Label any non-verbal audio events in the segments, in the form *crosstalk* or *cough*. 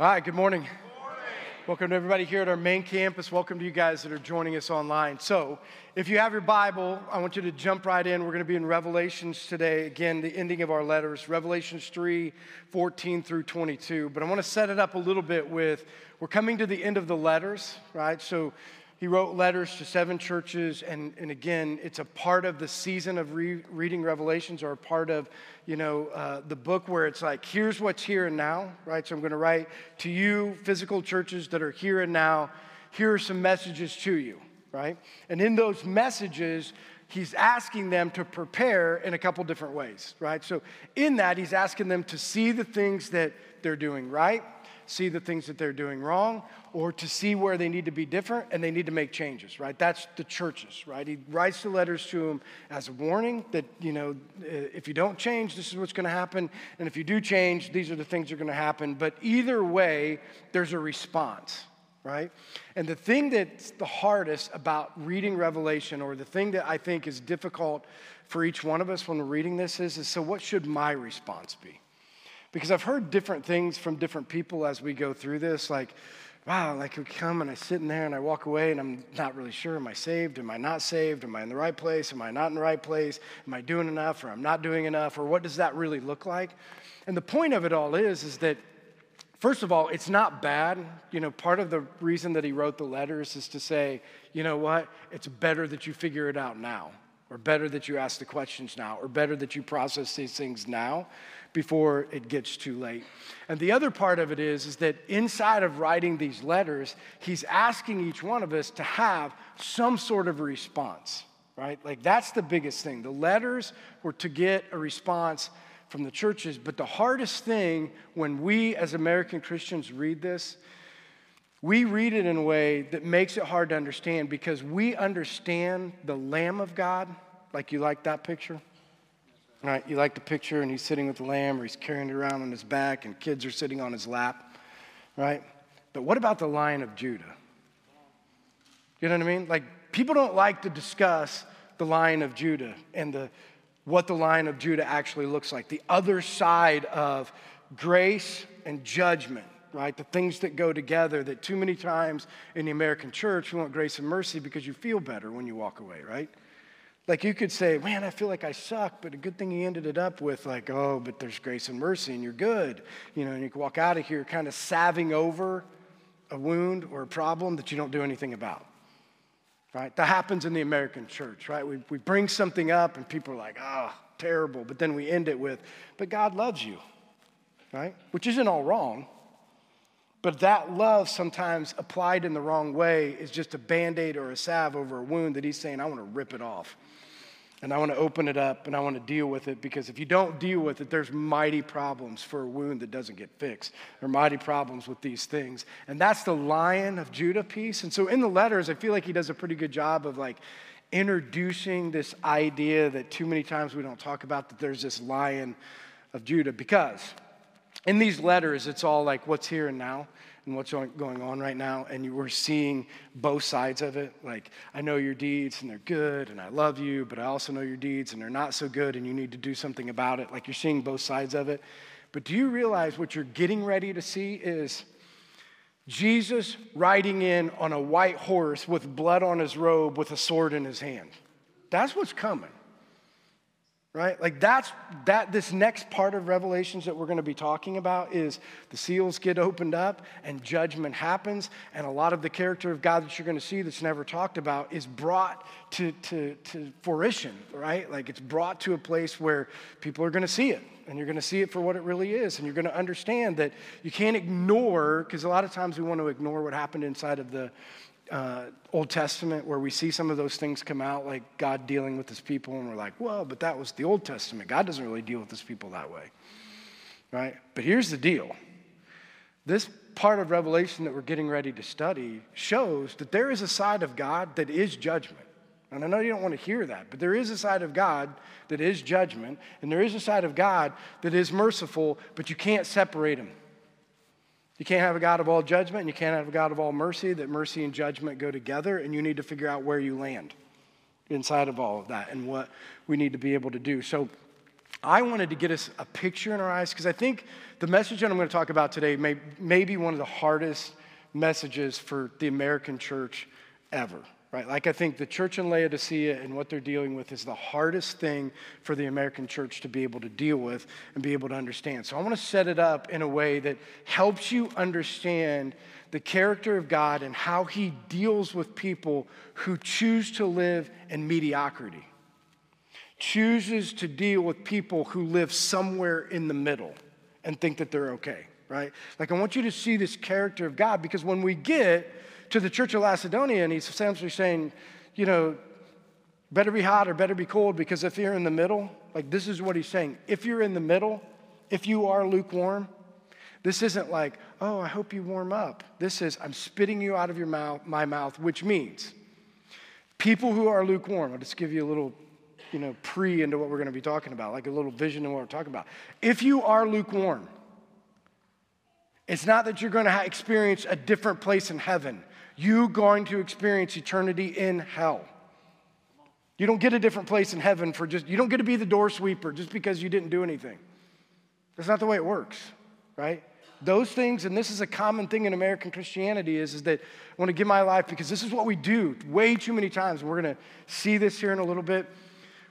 All right, good morning. Welcome to everybody here at our main campus. Welcome to you guys that are joining us online. So, if you have your Bible, I want you to jump right in. We're going to be in Revelations today. Again, the ending of our letters, Revelations 3 14 through 22. But I want to set it up a little bit with we're coming to the end of the letters, right? So, he wrote letters to seven churches, and, and again, it's a part of the season of re- reading Revelations or a part of, you know, uh, the book where it's like, here's what's here and now, right? So I'm going to write to you, physical churches that are here and now, here are some messages to you, right? And in those messages, he's asking them to prepare in a couple different ways, right? So in that, he's asking them to see the things that they're doing right, see the things that they're doing wrong, or to see where they need to be different and they need to make changes, right? That's the churches, right? He writes the letters to them as a warning that, you know, uh, if you don't change, this is what's going to happen. And if you do change, these are the things that are going to happen. But either way, there's a response, right? And the thing that's the hardest about reading Revelation, or the thing that I think is difficult for each one of us when we're reading this, is, is so what should my response be? Because I've heard different things from different people as we go through this, like, wow, like we come and I sit in there and I walk away and I'm not really sure. Am I saved? Am I not saved? Am I in the right place? Am I not in the right place? Am I doing enough or I'm not doing enough? Or what does that really look like? And the point of it all is, is that First of all, it's not bad. You know, part of the reason that he wrote the letters is to say, you know what? It's better that you figure it out now, or better that you ask the questions now, or better that you process these things now before it gets too late. And the other part of it is, is that inside of writing these letters, he's asking each one of us to have some sort of response, right? Like that's the biggest thing. The letters were to get a response from the churches, but the hardest thing when we as American Christians read this, we read it in a way that makes it hard to understand because we understand the Lamb of God, like you like that picture Right? You like the picture, and he's sitting with the lamb, or he's carrying it around on his back, and kids are sitting on his lap, right? But what about the Lion of Judah? You know what I mean? Like, people don't like to discuss the Lion of Judah and the, what the Lion of Judah actually looks like, the other side of grace and judgment, right? The things that go together that too many times in the American church, we want grace and mercy because you feel better when you walk away, right? Like you could say, man, I feel like I suck, but a good thing he ended it up with, like, oh, but there's grace and mercy and you're good. You know, and you can walk out of here kind of salving over a wound or a problem that you don't do anything about. Right? That happens in the American church, right? We, we bring something up and people are like, oh, terrible. But then we end it with, but God loves you, right? Which isn't all wrong. But that love, sometimes applied in the wrong way, is just a band aid or a salve over a wound that he's saying, I want to rip it off. And I want to open it up and I want to deal with it because if you don't deal with it, there's mighty problems for a wound that doesn't get fixed. There are mighty problems with these things. And that's the Lion of Judah piece. And so in the letters, I feel like he does a pretty good job of like introducing this idea that too many times we don't talk about that there's this Lion of Judah because in these letters, it's all like what's here and now and what's going on right now, and you were seeing both sides of it. Like, I know your deeds and they're good, and I love you, but I also know your deeds and they're not so good, and you need to do something about it. Like, you're seeing both sides of it. But do you realize what you're getting ready to see is Jesus riding in on a white horse with blood on his robe with a sword in his hand? That's what's coming right? Like that's that this next part of revelations that we're going to be talking about is the seals get opened up and judgment happens and a lot of the character of god that you're going to see that's never talked about is brought to, to, to fruition right? Like it's brought to a place where people are going to see it and you're going to see it for what it really is and you're going to understand that you can't ignore because a lot of times we want to ignore what happened inside of the uh, Old Testament where we see some of those things come out, like God dealing with his people, and we're like, well, but that was the Old Testament. God doesn't really deal with his people that way, right? But here's the deal this part of Revelation that we're getting ready to study shows that there is a side of God that is judgment. And I know you don't want to hear that, but there is a side of God that is judgment, and there is a side of God that is merciful, but you can't separate them. You can't have a God of all judgment, and you can't have a God of all mercy, that mercy and judgment go together, and you need to figure out where you land inside of all of that and what we need to be able to do. So, I wanted to get us a picture in our eyes because I think the message that I'm going to talk about today may, may be one of the hardest messages for the American church ever right? Like I think the church in Laodicea and what they're dealing with is the hardest thing for the American church to be able to deal with and be able to understand. So I want to set it up in a way that helps you understand the character of God and how he deals with people who choose to live in mediocrity. Chooses to deal with people who live somewhere in the middle and think that they're okay, right? Like, I want you to see this character of God because when we get to the church of Lacedonia, and he's essentially saying, you know, better be hot or better be cold because if you're in the middle, like this is what he's saying. If you're in the middle, if you are lukewarm, this isn't like, oh, I hope you warm up. This is, I'm spitting you out of your mouth, my mouth, which means people who are lukewarm, I'll just give you a little, you know, pre into what we're going to be talking about, like a little vision of what we're talking about. If you are lukewarm, it's not that you're going to experience a different place in heaven you going to experience eternity in hell. You don't get a different place in heaven for just, you don't get to be the door sweeper just because you didn't do anything. That's not the way it works, right? Those things, and this is a common thing in American Christianity, is, is that I want to give my life because this is what we do way too many times. And We're going to see this here in a little bit.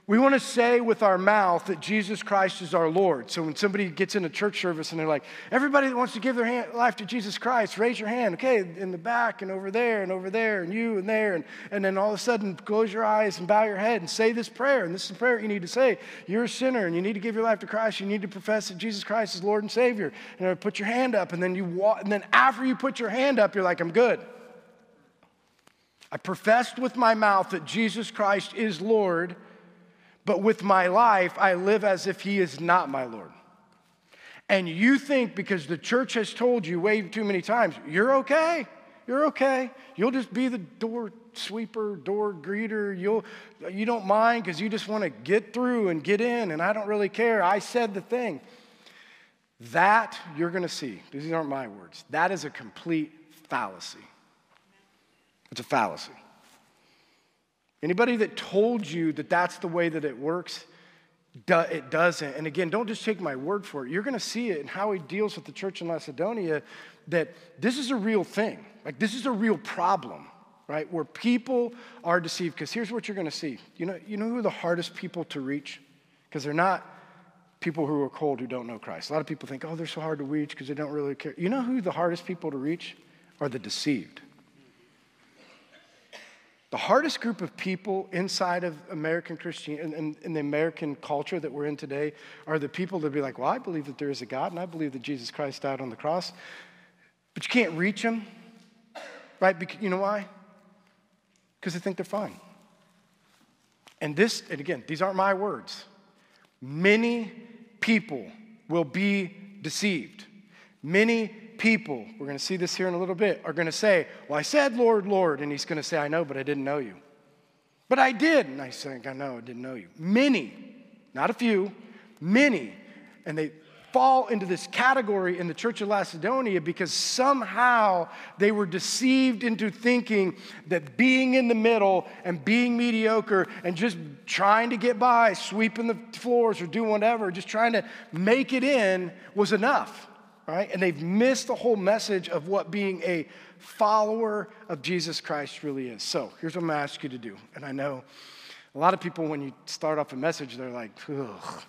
We want to say with our mouth that Jesus Christ is our Lord. So when somebody gets in a church service and they're like, everybody that wants to give their hand, life to Jesus Christ, raise your hand. Okay, in the back and over there and over there and you and there. And, and then all of a sudden, close your eyes and bow your head and say this prayer. And this is the prayer you need to say. You're a sinner and you need to give your life to Christ. You need to profess that Jesus Christ is Lord and Savior. And put your hand up. And then you walk, and then after you put your hand up, you're like, I'm good. I professed with my mouth that Jesus Christ is Lord but with my life, I live as if He is not my Lord. And you think because the church has told you way too many times, you're okay, you're okay. You'll just be the door sweeper, door greeter. You'll, you don't mind because you just want to get through and get in, and I don't really care. I said the thing. That you're going to see, these aren't my words, that is a complete fallacy. It's a fallacy. Anybody that told you that that's the way that it works, it doesn't. And again, don't just take my word for it. You're going to see it in how he deals with the church in Macedonia that this is a real thing. Like, this is a real problem, right? Where people are deceived. Because here's what you're going to see. You know, you know who are the hardest people to reach? Because they're not people who are cold who don't know Christ. A lot of people think, oh, they're so hard to reach because they don't really care. You know who the hardest people to reach? Are the deceived. The hardest group of people inside of American Christianity and in, the American culture that we're in today are the people that be like, well, I believe that there is a God and I believe that Jesus Christ died on the cross, but you can't reach them, right? Because, you know why? Because they think they're fine. And this, and again, these aren't my words. Many people will be deceived. Many people, we're going to see this here in a little bit, are going to say, Well, I said, Lord, Lord. And he's going to say, I know, but I didn't know you. But I did. And I think, I know, I didn't know you. Many, not a few, many. And they fall into this category in the church of Lacedonia because somehow they were deceived into thinking that being in the middle and being mediocre and just trying to get by, sweeping the floors or doing whatever, just trying to make it in was enough right? And they've missed the whole message of what being a follower of Jesus Christ really is. So here's what I'm gonna ask you to do. And I know a lot of people, when you start off a message, they're like, ugh,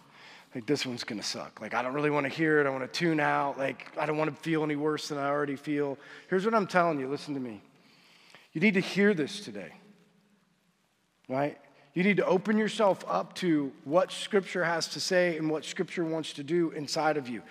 like this one's gonna suck. Like, I don't really wanna hear it. I wanna tune out. Like, I don't wanna feel any worse than I already feel. Here's what I'm telling you listen to me. You need to hear this today, right? You need to open yourself up to what Scripture has to say and what Scripture wants to do inside of you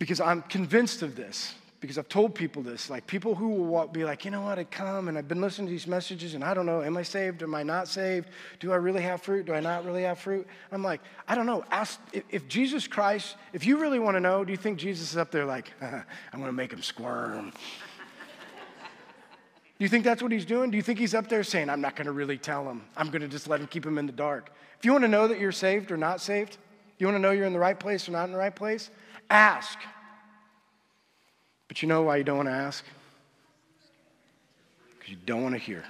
because I'm convinced of this, because I've told people this. Like people who will be like, you know what, I come and I've been listening to these messages and I don't know, am I saved? Am I not saved? Do I really have fruit? Do I not really have fruit? I'm like, I don't know. Ask if Jesus Christ, if you really want to know, do you think Jesus is up there like, *laughs* I'm going to make him squirm? Do you think that's what he's doing? Do you think he's up there saying, I'm not going to really tell him? I'm going to just let him keep him in the dark. If you want to know that you're saved or not saved, you want to know you're in the right place or not in the right place, Ask. But you know why you don't want to ask? Because you don't want to hear.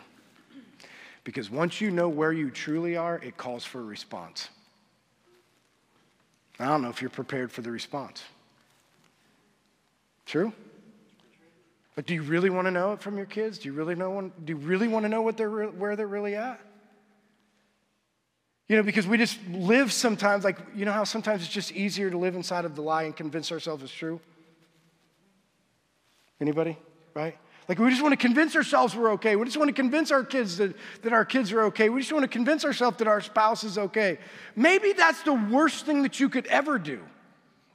Because once you know where you truly are, it calls for a response. I don't know if you're prepared for the response. True? But do you really want to know it from your kids? Do you really know? Do you really want to know what they're where they're really at? You know, because we just live sometimes like you know how sometimes it's just easier to live inside of the lie and convince ourselves it's true. Anybody? Right? Like, we just want to convince ourselves we're okay. We just want to convince our kids that, that our kids are okay. We just want to convince ourselves that our spouse is okay. Maybe that's the worst thing that you could ever do.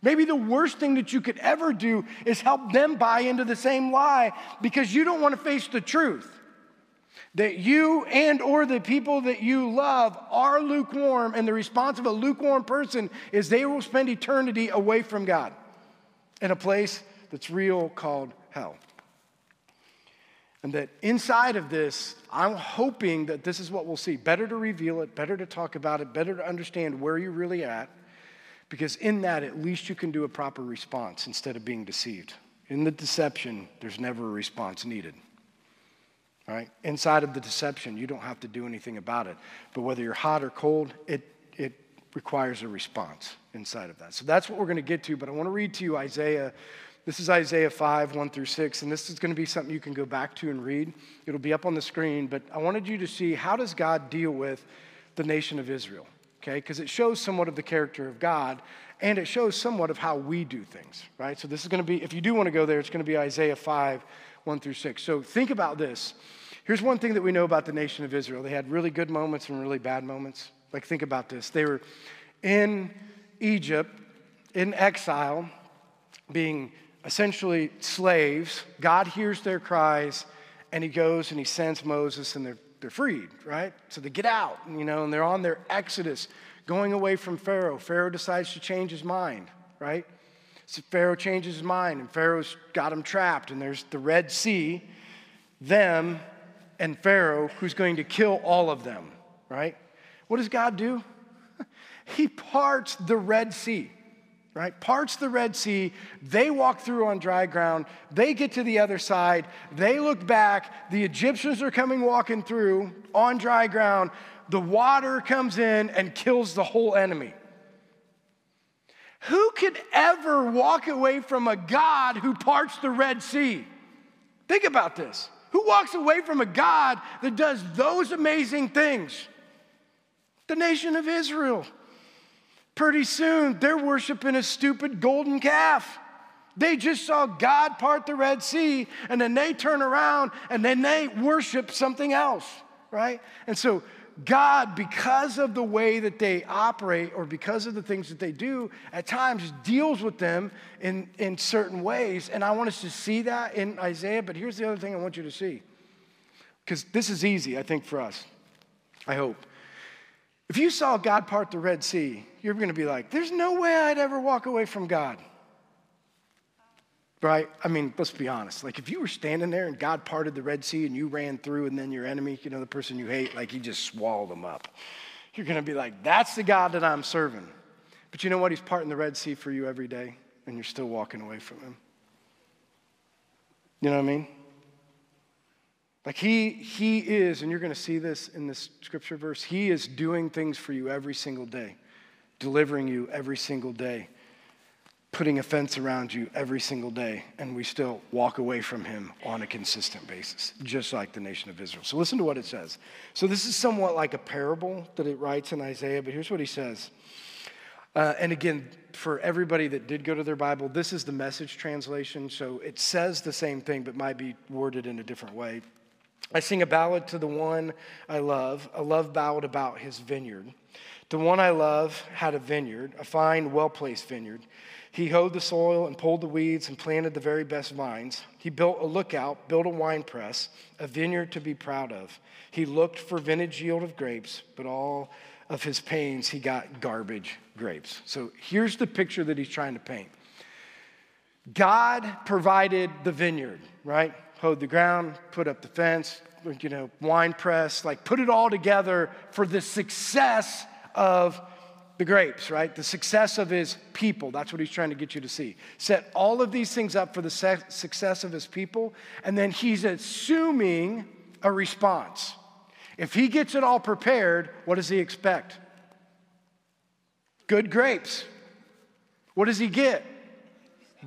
Maybe the worst thing that you could ever do is help them buy into the same lie because you don't want to face the truth that you and or the people that you love are lukewarm and the response of a lukewarm person is they will spend eternity away from God in a place that's real called hell. And that inside of this, I'm hoping that this is what we'll see. Better to reveal it, better to talk about it, better to understand where you're really at, because in that, at least you can do a proper response instead of being deceived. In the deception, there's never a response needed. Right? Inside of the deception, you don't have to do anything about it. But whether you're hot or cold, it, it requires a response inside of that. So that's what we're going to get to. But I want to read to you Isaiah this is Isaiah 5, 1 through 6, and this is going to be something you can go back to and read. It'll be up on the screen, but I wanted you to see how does God deal with the nation of Israel, okay? Because it shows somewhat of the character of God, and it shows somewhat of how we do things, right? So this is going to be, if you do want to go there, it's going to be Isaiah 5, 1 through 6. So think about this. Here's one thing that we know about the nation of Israel. They had really good moments and really bad moments. Like, think about this. They were in Egypt, in exile, being essentially slaves. God hears their cries, and he goes and he sends Moses, and they're, they're freed, right? So they get out, you know, and they're on their exodus, going away from Pharaoh. Pharaoh decides to change his mind, right? So Pharaoh changes his mind, and Pharaoh's got them trapped, and there's the Red Sea, them, and Pharaoh, who's going to kill all of them, right? What does God do? *laughs* he parts the Red Sea right? Parts the Red Sea. They walk through on dry ground. They get to the other side. They look back. The Egyptians are coming walking through on dry ground. The water comes in and kills the whole enemy. Who could ever walk away from a God who parts the Red Sea? Think about this. Who walks away from a God that does those amazing things? The nation of Israel. Pretty soon, they're worshiping a stupid golden calf. They just saw God part the Red Sea, and then they turn around and then they worship something else, right? And so, God, because of the way that they operate or because of the things that they do, at times deals with them in, in certain ways. And I want us to see that in Isaiah. But here's the other thing I want you to see because this is easy, I think, for us. I hope. If you saw God part the Red Sea, you're going to be like, there's no way I'd ever walk away from God. Right? I mean, let's be honest. Like, if you were standing there and God parted the Red Sea and you ran through, and then your enemy, you know, the person you hate, like, he just swallowed them up, you're going to be like, that's the God that I'm serving. But you know what? He's parting the Red Sea for you every day, and you're still walking away from him. You know what I mean? Like he, he is, and you're going to see this in this scripture verse, he is doing things for you every single day, delivering you every single day, putting a fence around you every single day, and we still walk away from him on a consistent basis, just like the nation of Israel. So listen to what it says. So this is somewhat like a parable that it writes in Isaiah, but here's what he says. Uh, and again, for everybody that did go to their Bible, this is the message translation. So it says the same thing, but might be worded in a different way. I sing a ballad to the one I love, a love ballad about his vineyard. The one I love had a vineyard, a fine, well placed vineyard. He hoed the soil and pulled the weeds and planted the very best vines. He built a lookout, built a wine press, a vineyard to be proud of. He looked for vintage yield of grapes, but all of his pains, he got garbage grapes. So here's the picture that he's trying to paint God provided the vineyard, right? hoed the ground, put up the fence, you know, wine press, like put it all together for the success of the grapes, right? The success of his people. That's what he's trying to get you to see. Set all of these things up for the success of his people, and then he's assuming a response. If he gets it all prepared, what does he expect? Good grapes, What does he get?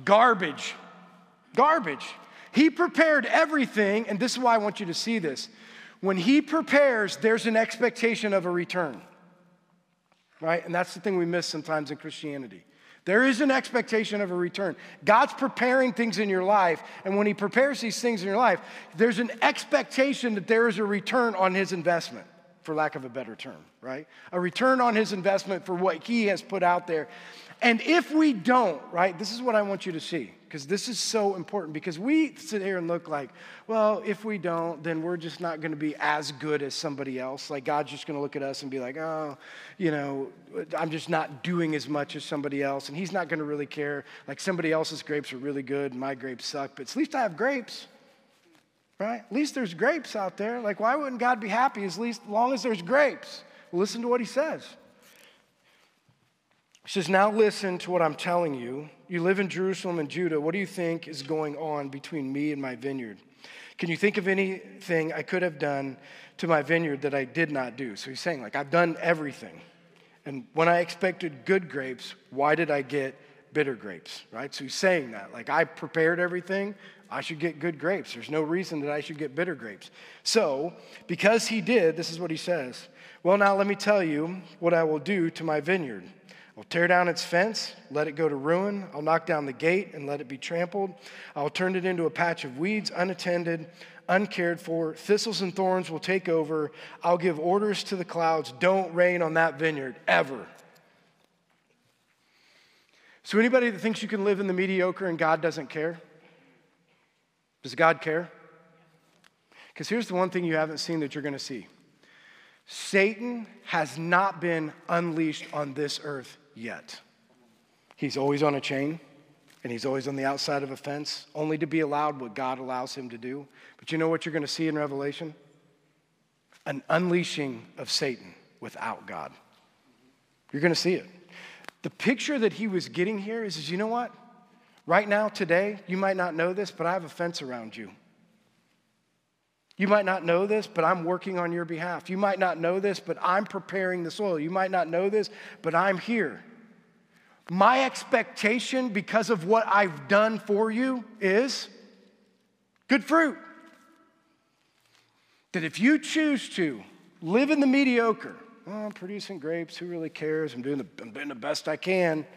Garbage. Garbage. He prepared everything, and this is why I want you to see this. When he prepares, there's an expectation of a return. Right? And that's the thing we miss sometimes in Christianity. There is an expectation of a return. God's preparing things in your life, and when He prepares these things in your life, there's an expectation that there is a return on His investment, for lack of a better term, right? A return on His investment for what He has put out there. And if we don't, right, this is what I want you to see because this is so important because we sit here and look like, well, if we don't, then we're just not going to be as good as somebody else. Like God's just going to look at us and be like, oh, you know, I'm just not doing as much as somebody else. And He's not going to really care. Like somebody else's grapes are really good and my grapes suck, but at least I have grapes. Right? At least there's grapes out there. Like, why wouldn't God be happy as least as long as there's grapes? listen to what he says. He says, Now listen to what I'm telling you. You live in Jerusalem and Judah. What do you think is going on between me and my vineyard? Can you think of anything I could have done to my vineyard that I did not do? So he's saying, like, I've done everything. And when I expected good grapes, why did I get bitter grapes, right? So he's saying that, like, I prepared everything, I should get good grapes. There's no reason that I should get bitter grapes. So, because he did, this is what he says Well, now let me tell you what I will do to my vineyard. I'll tear down its fence, let it go to ruin. I'll knock down the gate and let it be trampled. I'll turn it into a patch of weeds, unattended, uncared for. Thistles and thorns will take over. I'll give orders to the clouds don't rain on that vineyard ever. So, anybody that thinks you can live in the mediocre and God doesn't care? Does God care? Because here's the one thing you haven't seen that you're going to see Satan has not been unleashed on this earth yet. He's always on a chain and he's always on the outside of a fence, only to be allowed what God allows him to do. But you know what you're going to see in Revelation? An unleashing of Satan without God. You're going to see it. The picture that he was getting here is, is you know what? Right now, today, you might not know this, but I have a fence around you. You might not know this, but I'm working on your behalf. You might not know this, but I'm preparing the soil. You might not know this, but I'm here. My expectation, because of what I've done for you, is good fruit. That if you choose to live in the mediocre, oh, I'm producing grapes, who really cares? I'm doing, the, I'm doing the best I can,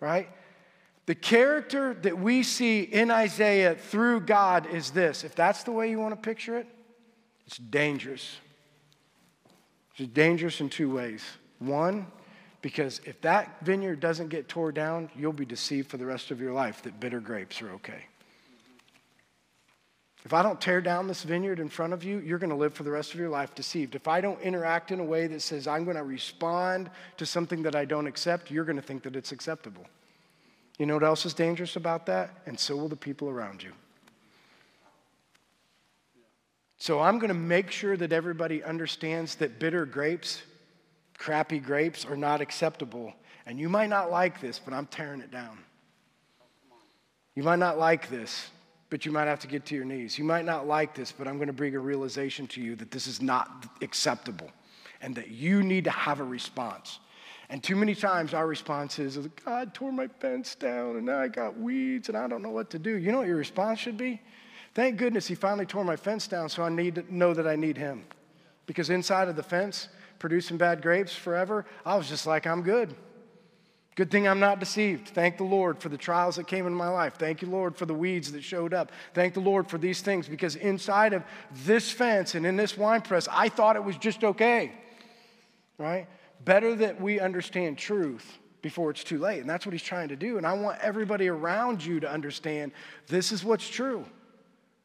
right? The character that we see in Isaiah through God is this. If that's the way you want to picture it, it's dangerous. It's dangerous in two ways. One, because if that vineyard doesn't get tore down, you'll be deceived for the rest of your life that bitter grapes are okay. If I don't tear down this vineyard in front of you, you're going to live for the rest of your life deceived. If I don't interact in a way that says I'm going to respond to something that I don't accept, you're going to think that it's acceptable. You know what else is dangerous about that? And so will the people around you. So I'm going to make sure that everybody understands that bitter grapes crappy grapes are not acceptable. And you might not like this, but I'm tearing it down. You might not like this, but you might have to get to your knees. You might not like this, but I'm going to bring a realization to you that this is not acceptable and that you need to have a response. And too many times our response is, God tore my fence down and now I got weeds and I don't know what to do. You know what your response should be? Thank goodness he finally tore my fence down so I need to know that I need him. Because inside of the fence, producing bad grapes forever, I was just like, I'm good. Good thing I'm not deceived. Thank the Lord for the trials that came in my life. Thank you, Lord, for the weeds that showed up. Thank the Lord for these things because inside of this fence and in this wine press, I thought it was just okay. Right? Better that we understand truth before it's too late. And that's what he's trying to do. And I want everybody around you to understand this is what's true.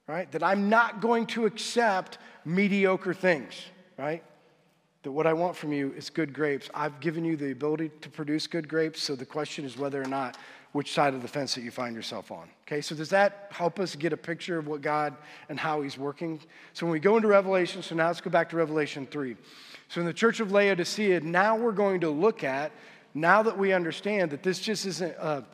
Right? That I'm not going to accept mediocre things. Right? That what I want from you is good grapes. I've given you the ability to produce good grapes, so the question is whether or not which side of the fence that you find yourself on. Okay, so does that help us get a picture of what God and how He's working? So when we go into Revelation, so now let's go back to Revelation 3. So in the church of Laodicea, now we're going to look at, now that we understand that this just isn't a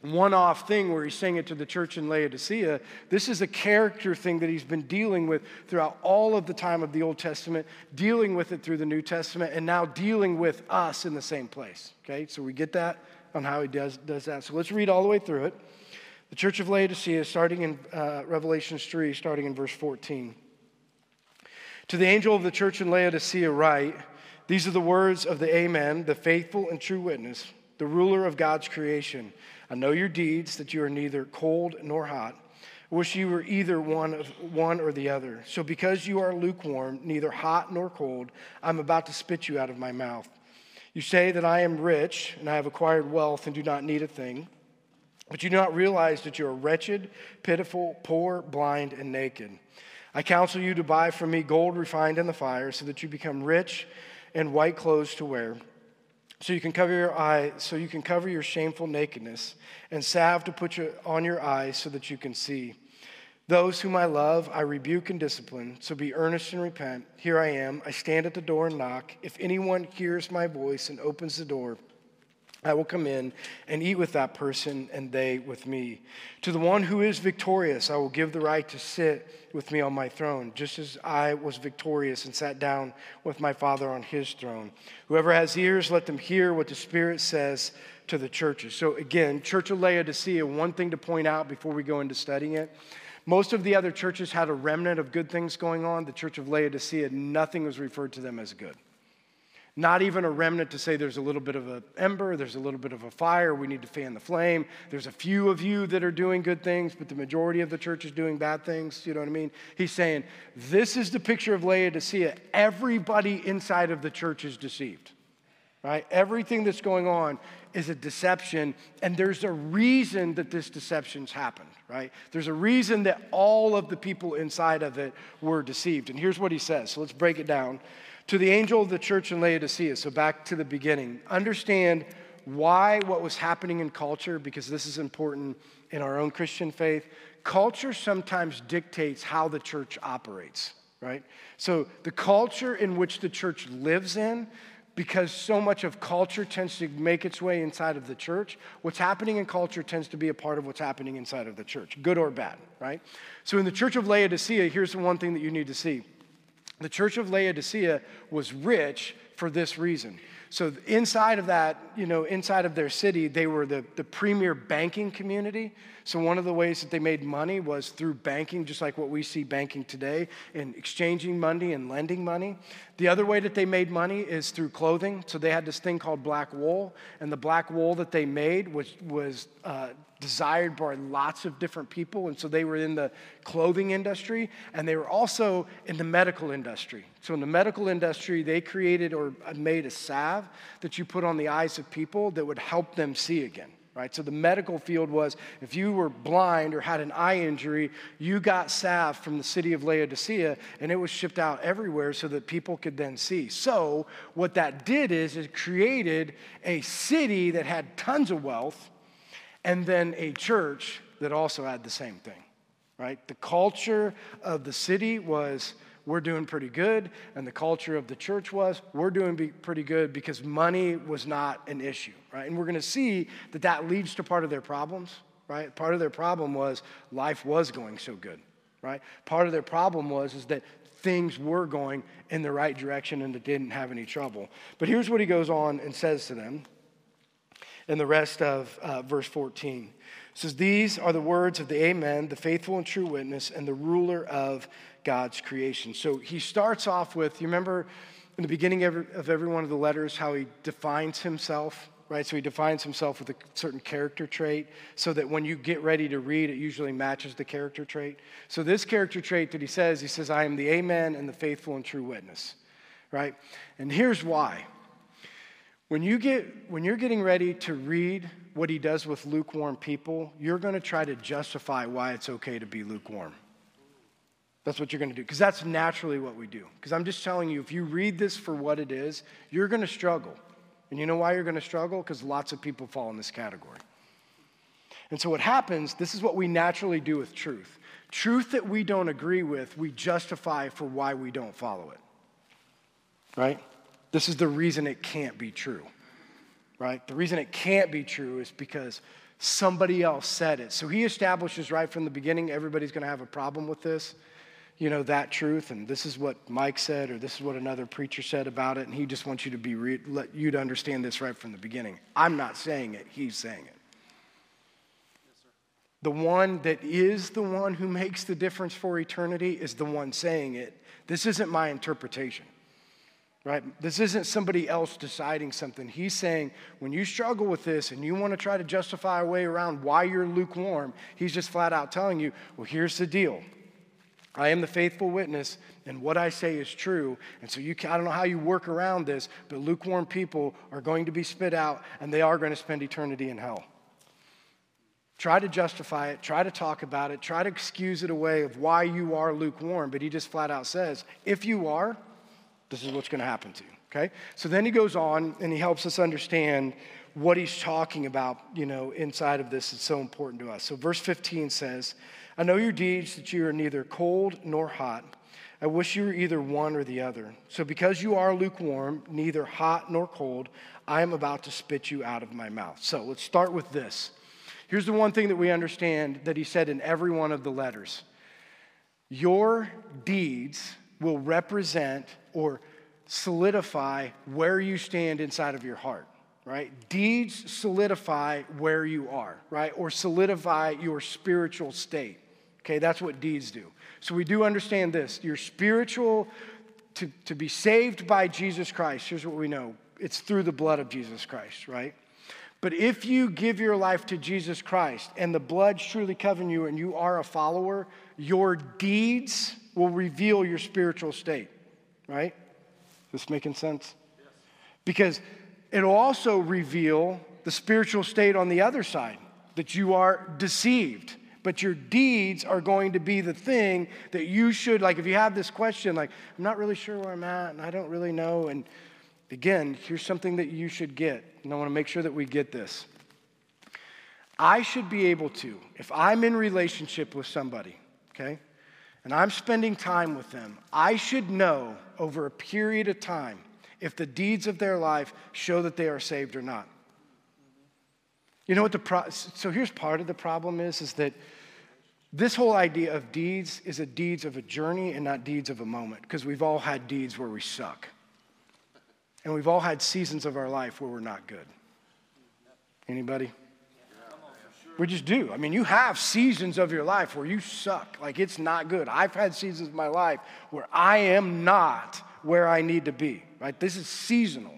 one off thing where he's saying it to the church in Laodicea. This is a character thing that he's been dealing with throughout all of the time of the Old Testament, dealing with it through the New Testament, and now dealing with us in the same place. Okay, so we get that? on how he does, does that. So let's read all the way through it. The church of Laodicea, starting in uh, Revelation 3, starting in verse 14. To the angel of the church in Laodicea, write These are the words of the Amen, the faithful and true witness, the ruler of God's creation. I know your deeds, that you are neither cold nor hot. I wish you were either one, of, one or the other. So, because you are lukewarm, neither hot nor cold, I'm about to spit you out of my mouth. You say that I am rich and I have acquired wealth and do not need a thing, but you do not realize that you are wretched, pitiful, poor, blind, and naked. I counsel you to buy from me gold refined in the fire, so that you become rich, and white clothes to wear, so you can cover your eye, so you can cover your shameful nakedness, and salve to put on your eyes, so that you can see. Those whom I love, I rebuke and discipline. So be earnest and repent. Here I am. I stand at the door and knock. If anyone hears my voice and opens the door, I will come in and eat with that person and they with me. To the one who is victorious, I will give the right to sit with me on my throne, just as I was victorious and sat down with my Father on his throne. Whoever has ears, let them hear what the Spirit says to the churches. So, again, Church of Laodicea, one thing to point out before we go into studying it. Most of the other churches had a remnant of good things going on. The Church of Laodicea, nothing was referred to them as good. Not even a remnant to say there's a little bit of an ember, there's a little bit of a fire, we need to fan the flame. There's a few of you that are doing good things, but the majority of the church is doing bad things. You know what I mean? He's saying, This is the picture of Laodicea. Everybody inside of the church is deceived, right? Everything that's going on is a deception, and there's a reason that this deception's happened, right? There's a reason that all of the people inside of it were deceived. And here's what he says. So let's break it down. To the angel of the church in Laodicea, so back to the beginning, understand why what was happening in culture, because this is important in our own Christian faith. Culture sometimes dictates how the church operates, right? So the culture in which the church lives in, because so much of culture tends to make its way inside of the church, what's happening in culture tends to be a part of what's happening inside of the church, good or bad, right? So in the church of Laodicea, here's the one thing that you need to see the church of Laodicea was rich for this reason. So inside of that, you know, inside of their city, they were the, the premier banking community. So one of the ways that they made money was through banking, just like what we see banking today, in exchanging money and lending money. The other way that they made money is through clothing. So they had this thing called black wool, and the black wool that they made was, was uh, desired by lots of different people. And so they were in the clothing industry and they were also in the medical industry. So, in the medical industry, they created or made a salve that you put on the eyes of people that would help them see again. Right? So the medical field was if you were blind or had an eye injury, you got salve from the city of Laodicea and it was shipped out everywhere so that people could then see. So what that did is it created a city that had tons of wealth and then a church that also had the same thing, right? The culture of the city was we're doing pretty good, and the culture of the church was we're doing pretty good because money was not an issue, right? And we're going to see that that leads to part of their problems, right? Part of their problem was life was going so good, right? Part of their problem was is that things were going in the right direction and they didn't have any trouble. But here's what he goes on and says to them in the rest of uh, verse 14. It says, These are the words of the Amen, the faithful and true witness, and the ruler of God's creation. So he starts off with, you remember in the beginning of every, one of the letters how he defines himself? right? So he defines himself with a certain character trait so that when you get ready to read, it usually matches the character trait. So this character trait that he says, he says, I am the amen and the faithful and true witness, right? And here's why. When, you get, when you're getting ready to read what he does with lukewarm people, you're going to try to justify why it's okay to be lukewarm. That's what you're going to do, because that's naturally what we do. Because I'm just telling you, if you read this for what it is, you're going to struggle. And you know why you're going to struggle? Because lots of people fall in this category. And so what happens, this is what we naturally do with truth. Truth that we don't agree with, we justify for why we don't follow it. Right? This is the reason it can't be true, right? The reason it can't be true is because somebody else said it. So he establishes right from the beginning everybody's going to have a problem with this. You know, that truth, and this is what Mike said, or this is what another preacher said about it, and he just wants you to be re- let you to understand this right from the beginning. I'm not saying it; he's saying it. the one that is the one who makes the difference for eternity is the one saying it. This isn't my interpretation, right? This isn't somebody else deciding something. He's saying when you struggle with this and you want to try to justify a way around why you're lukewarm, he's just flat out telling you, well, here's the deal. I am the faithful witness, and what I say is true. And so you can, I don't know how you work around this, but lukewarm people are going to be spit out, and they are going to spend eternity in hell. Try to justify it, try to talk about it, try to excuse it away of why you are lukewarm, but he just flat out says, if you are, this is what's going to happen to you. Okay? So then he goes on and he helps us understand what he's talking about, you know, inside of this. It's so important to us. So verse 15 says, I know your deeds, that you are neither cold nor hot. I wish you were either one or the other. So, because you are lukewarm, neither hot nor cold, I am about to spit you out of my mouth. So, let's start with this. Here's the one thing that we understand that he said in every one of the letters Your deeds will represent or solidify where you stand inside of your heart right? Deeds solidify where you are, right? Or solidify your spiritual state. Okay, that's what deeds do. So we do understand this. Your spiritual, to, to be saved by Jesus Christ, here's what we know it's through the blood of Jesus Christ, right? But if you give your life to Jesus Christ and the blood truly covering you and you are a follower, your deeds will reveal your spiritual state, right? Is This making sense? Yes. Because it'll also reveal the spiritual state on the other side that you are deceived but your deeds are going to be the thing that you should, like, if you have this question, like, I'm not really sure where I'm at and I don't really know. And again, here's something that you should get. And I want to make sure that we get this. I should be able to, if I'm in relationship with somebody, okay, and I'm spending time with them, I should know over a period of time if the deeds of their life show that they are saved or not. You know what the pro- so here's part of the problem is is that this whole idea of deeds is a deeds of a journey and not deeds of a moment because we've all had deeds where we suck. And we've all had seasons of our life where we're not good. Anybody? We just do. I mean, you have seasons of your life where you suck. Like it's not good. I've had seasons of my life where I am not where I need to be, right? This is seasonal.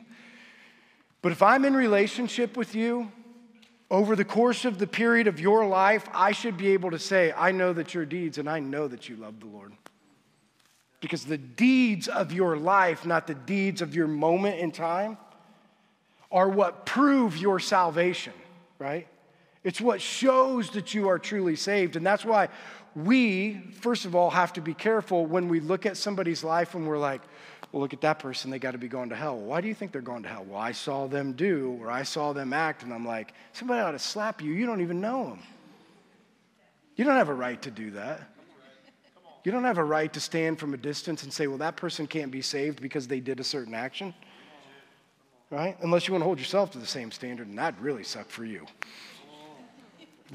But if I'm in relationship with you over the course of the period of your life, I should be able to say, I know that your deeds and I know that you love the Lord. Because the deeds of your life, not the deeds of your moment in time, are what prove your salvation, right? It's what shows that you are truly saved. And that's why we, first of all, have to be careful when we look at somebody's life and we're like, well, look at that person, they got to be going to hell. Why do you think they're going to hell? Well, I saw them do, or I saw them act, and I'm like, somebody ought to slap you. You don't even know them. You don't have a right to do that. You don't have a right to stand from a distance and say, well, that person can't be saved because they did a certain action. Right? Unless you want to hold yourself to the same standard, and that'd really suck for you.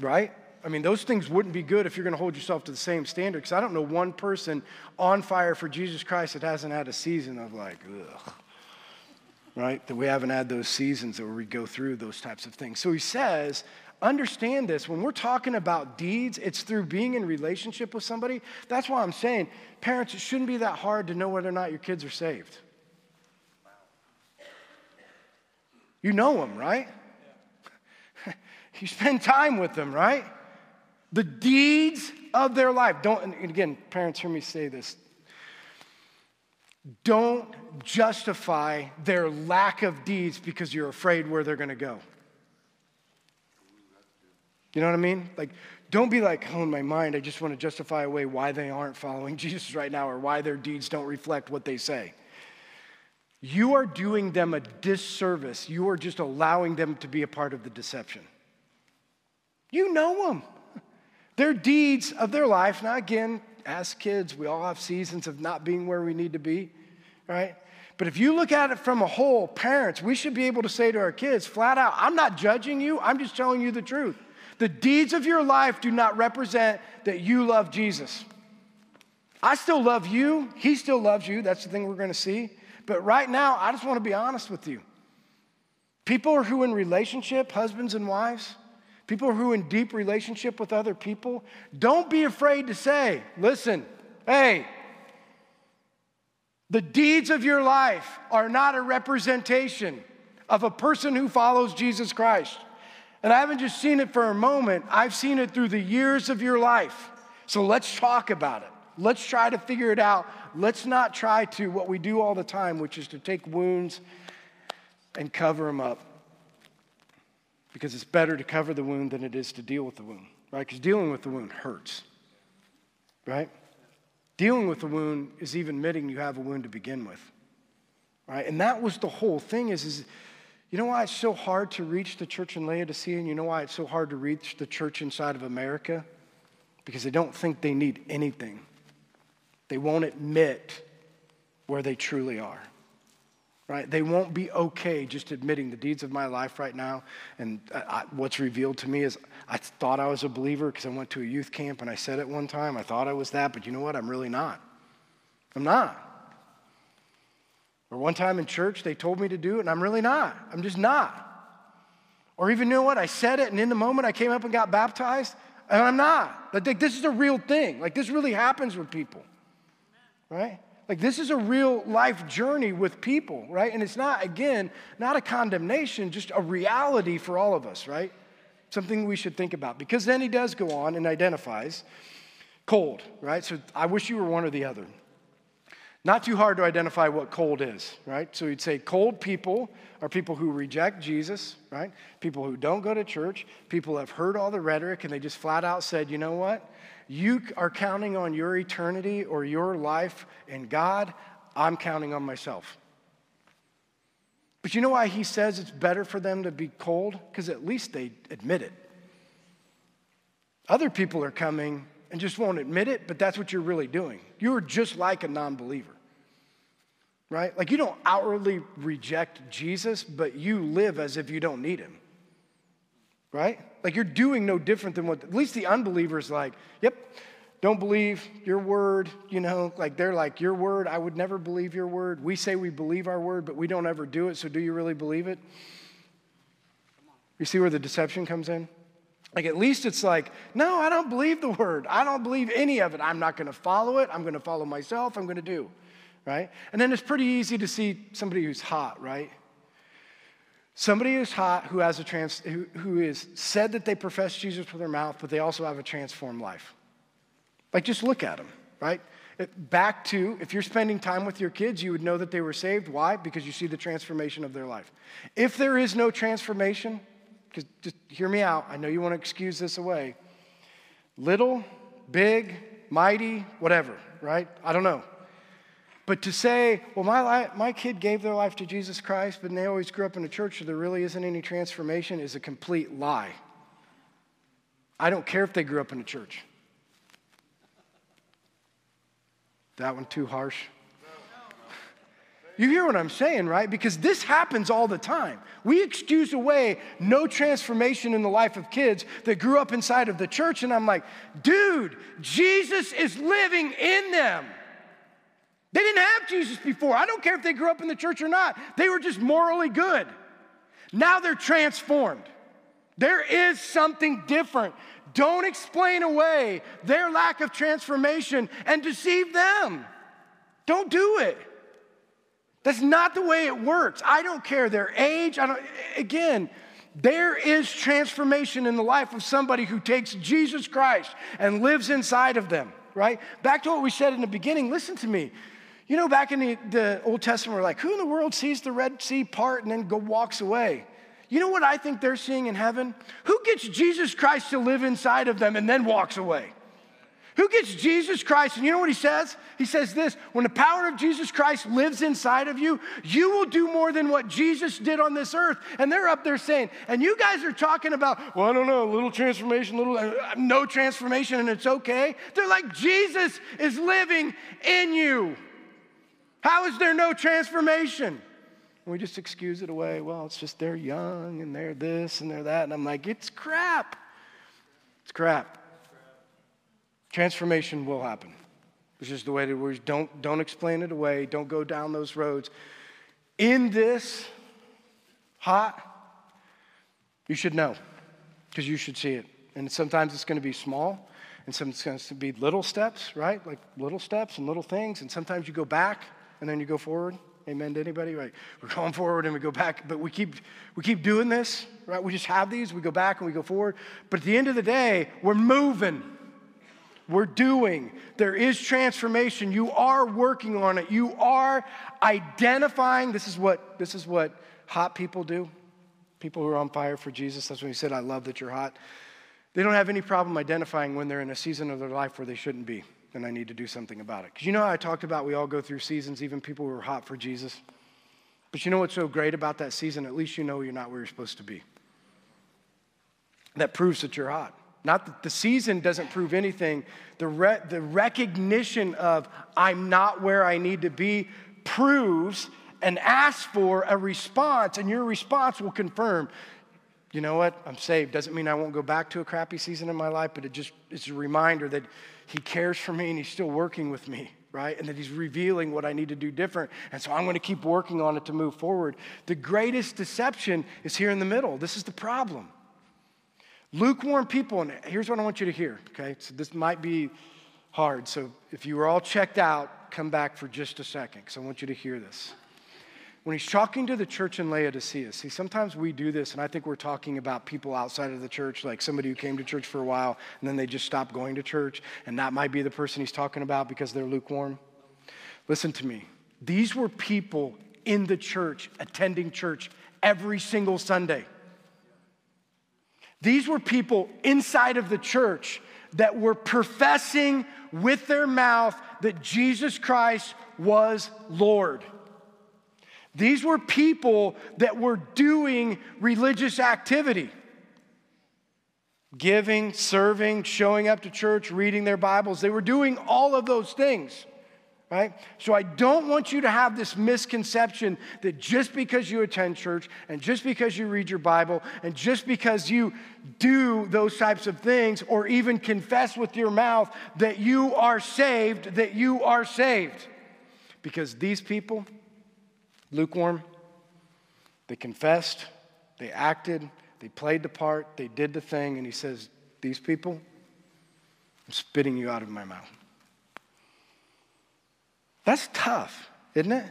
Right? I mean, those things wouldn't be good if you're going to hold yourself to the same standard. Because I don't know one person on fire for Jesus Christ that hasn't had a season of like, ugh, right? That we haven't had those seasons where we go through those types of things. So he says, understand this. When we're talking about deeds, it's through being in relationship with somebody. That's why I'm saying, parents, it shouldn't be that hard to know whether or not your kids are saved. You know them, right? *laughs* you spend time with them, right? The deeds of their life. Don't, and again, parents, hear me say this. Don't justify their lack of deeds because you're afraid where they're going to go. You know what I mean? Like, don't be like, oh, in my mind, I just want to justify away why they aren't following *laughs* Jesus right now or why their deeds don't reflect what they say. You are doing them a disservice. You are just allowing them to be a part of the deception. You know them. Their deeds of their life, now again, as kids, we all have seasons of not being where we need to be, right? But if you look at it from a whole, parents, we should be able to say to our kids flat out, I'm not judging you, I'm just telling you the truth. The deeds of your life do not represent that you love Jesus. I still love you. He still loves you. That's the thing we're to see. But right now, I just want to be honest with you. People who are in relationship, husbands and wives, people who are in deep relationship with other people, don't be afraid to say, listen, hey, the deeds of your life are not a representation of a person who follows Jesus Christ. And I haven't just seen it for a moment, I've seen it through the years of your life. So let's talk about it. Let's try to figure it out. Let's not try to what we do all the time, which is to take wounds and cover them up. Because it's better to cover the wound than it is to deal with the wound, right? Because dealing with the wound hurts, right? Dealing with the wound is even admitting you have a wound to begin with, right? And that was the whole thing is, is you know why it's so hard to reach the church in Laodicea and you know why it's so hard to reach the church inside of America? Because they don't think they need anything. They won't admit where they truly are. Right? They won't be okay just admitting the deeds of my life right now. And I, what's revealed to me is I thought I was a believer because I went to a youth camp and I said it one time. I thought I was that, but you know what? I'm really not. I'm not. Or one time in church, they told me to do it, and I'm really not. I'm just not. Or even, you know what? I said it, and in the moment I came up and got baptized, and I'm not. Like, this is a real thing. Like, this really happens with people right? Like, this is a real life journey with people, right? And it's not, again, not a condemnation, just a reality for all of us, right? Something we should think about. Because then he does go on and identifies cold, right? So I wish you were one or the other. Not too hard to identify what cold is, right? So you'd say cold people are people who reject Jesus, right? People who don't go to church, people have heard all the rhetoric and they just flat out said, you know what? You are counting on your eternity or your life in God, I'm counting on myself. But you know why he says it's better for them to be cold? Because at least they admit it. Other people are coming and just won't admit it, but that's what you're really doing. You're just like a non believer, right? Like you don't outwardly reject Jesus, but you live as if you don't need him right? Like you're doing no different than what, at least the unbelievers like, yep, don't believe your word, you know, like they're like, your word, I would never believe your word. We say we believe our word, but we don't ever do it, so do you really believe it? You see where the deception comes in? Like, at least it's like, no, I don't believe the word. I don't believe any of it. I'm not going to follow it. I'm going to follow myself. I'm going to do, right? And then it's pretty easy to see somebody who's hot, right? Somebody who's hot, who has a trans, who, who is said that they profess Jesus with their mouth, but they also have a transformed life. Like, just look at them, right? Back to, if you're spending time with your kids, you would know that they were saved. Why? Because you see the transformation of their life. If there is no transformation, because just hear me out, I know you want to excuse this away. Little, big, mighty, whatever, right? I don't know. But to say, well, my, my kid gave their life to Jesus Christ, but they always grew up in a church, so there really isn't any transformation, is a complete lie. I don't care if they grew up in a church. That one too harsh? You hear what I'm saying, right? Because this happens all the time. We excuse away no transformation in the life of kids that grew up inside of the church, and I'm like, dude, Jesus is living in them. They didn't have Jesus before. I don't care if they grew up in the church or not, they were just morally good. Now they're transformed. There is something different. Don't explain away their lack of transformation and deceive them. Don't do it. That's not the way it works. I don't care their age. I don't, again, there is transformation in the life of somebody who takes Jesus Christ and lives inside of them, right? Back to what we said in the beginning. Listen to me. You know, back in the, the Old Testament, we're like, who in the world sees the Red Sea part and then go walks away? You know what I think they're seeing in heaven? Who gets Jesus Christ to live inside of them and then walks away? Who gets Jesus Christ? And you know what he says? He says this when the power of Jesus Christ lives inside of you, you will do more than what Jesus did on this earth. And they're up there saying, and you guys are talking about, well, I don't know, a little transformation, little, uh, no transformation, and it's okay. They're like, Jesus is living in you. How is there no transformation? And we just excuse it away. Well, it's just they're young and they're this and they're that. And I'm like, it's crap. It's crap. Transformation will happen. It's just the way it works. Don't, don't explain it away. Don't go down those roads. In this hot, you should know because you should see it. And sometimes it's going to be small, and sometimes it's going to be little steps, right? Like little steps and little things. And sometimes you go back and then you go forward. Amen to anybody? Right. We're going forward and we go back, but we keep we keep doing this, right? We just have these, we go back and we go forward. But at the end of the day, we're moving. We're doing. There is transformation. You are working on it. You are identifying. This is what this is what hot people do. People who are on fire for Jesus. That's when he said, I love that you're hot. They don't have any problem identifying when they're in a season of their life where they shouldn't be then I need to do something about it. Because you know I talked about we all go through seasons, even people who are hot for Jesus? But you know what's so great about that season? At least you know you're not where you're supposed to be. That proves that you're hot. Not that the season doesn't prove anything. The, re- the recognition of I'm not where I need to be proves and asks for a response, and your response will confirm you know what? I'm saved. Doesn't mean I won't go back to a crappy season in my life, but it just it's a reminder that he cares for me and He's still working with me, right? And that He's revealing what I need to do different. And so I'm going to keep working on it to move forward. The greatest deception is here in the middle. This is the problem. Lukewarm people, and here's what I want you to hear, okay? So this might be hard. So if you were all checked out, come back for just a second because I want you to hear this when he's talking to the church in Laodicea, see, sometimes we do this, and I think we're talking about people outside of the church, like somebody who came to church for a while and then they just stopped going to church, and that might be the person he's talking about because they're lukewarm. Listen to me. These were people in the church, attending church every single Sunday. These were people inside of the church that were professing with their mouth that Jesus Christ was Lord. These were people that were doing religious activity giving, serving, showing up to church, reading their Bibles. They were doing all of those things, right? So I don't want you to have this misconception that just because you attend church and just because you read your Bible and just because you do those types of things or even confess with your mouth that you are saved, that you are saved. Because these people, lukewarm. They confessed, they acted, they played the part, they did the thing, and he says, These people, I'm spitting you out of my mouth. That's tough, isn't it?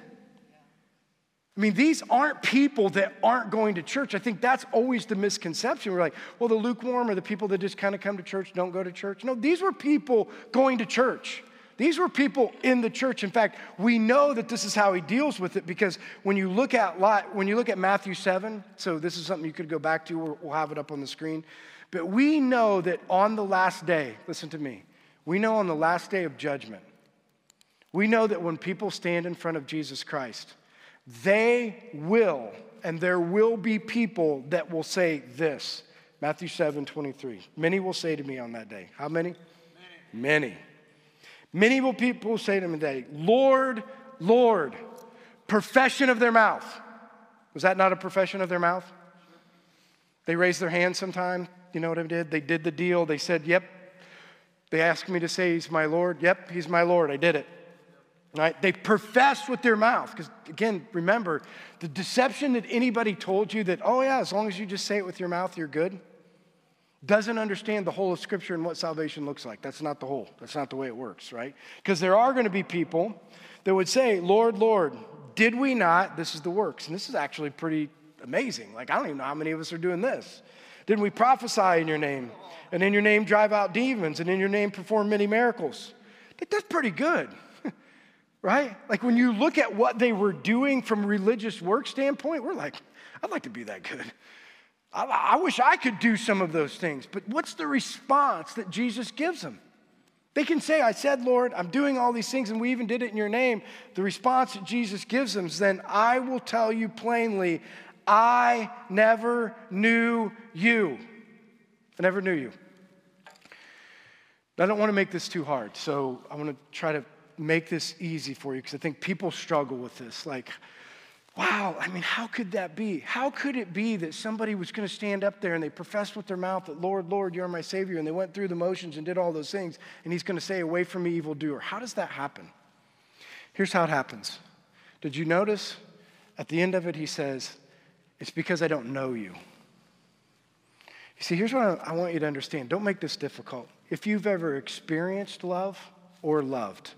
I mean, these aren't people that aren't going to church. I think that's always the misconception. We're like, well, the lukewarm are the people that just kind of come to church, don't go to church. No, these were people going to church. These were people in the church. In fact, we know that this is how he deals with it because when you look at Lot, when you look at Matthew 7, so this is something you could go back to, we'll have it up on the screen. But we know that on the last day, listen to me, we know on the last day of judgment, we know that when people stand in front of Jesus Christ, they will, and there will be people that will say this. Matthew 7, 23. Many will say to me on that day. How many? Many. Many. Many will people say to him today, Lord, Lord, profession of their mouth. Was that not a profession of their mouth? They raised their hand sometime. You know what I did? They did the deal. They said, Yep. They asked me to say, He's my Lord. Yep, He's my Lord. I did it. Right? They professed with their mouth. Because again, remember, the deception that anybody told you that, oh, yeah, as long as you just say it with your mouth, you're good doesn't understand the whole of Scripture and what salvation looks like. That's not the whole. That's not the way it works, right? Because there are going to be people that would say, Lord, Lord, did we not? This is the works. And this is actually pretty amazing. Like, I don't even know how many of us are doing this. Didn't we prophesy in your name? And in your name drive out demons? And in your name perform many miracles? That's pretty good, *laughs* right? Like, when you look at what they were doing from religious work standpoint, we're like, I'd like to be that good. I, I wish I could do some of those things. But what's the response that Jesus gives them? They can say, I said, Lord, I'm doing all these things, and we even did it in your name. The response that Jesus gives them is then, I will tell you plainly, I never knew you. I never knew you. I don't want to make this too hard, so I want to try to make this easy for you because I think people struggle with this. Like, Wow, I mean, how could that be? How could it be that somebody was going to stand up there and they professed with their mouth that, Lord, Lord, you're my Savior, and they went through the motions and did all those things, and He's going to say, Away from me, evildoer? How does that happen? Here's how it happens. Did you notice at the end of it, He says, It's because I don't know you. You see, here's what I want you to understand. Don't make this difficult. If you've ever experienced love or loved,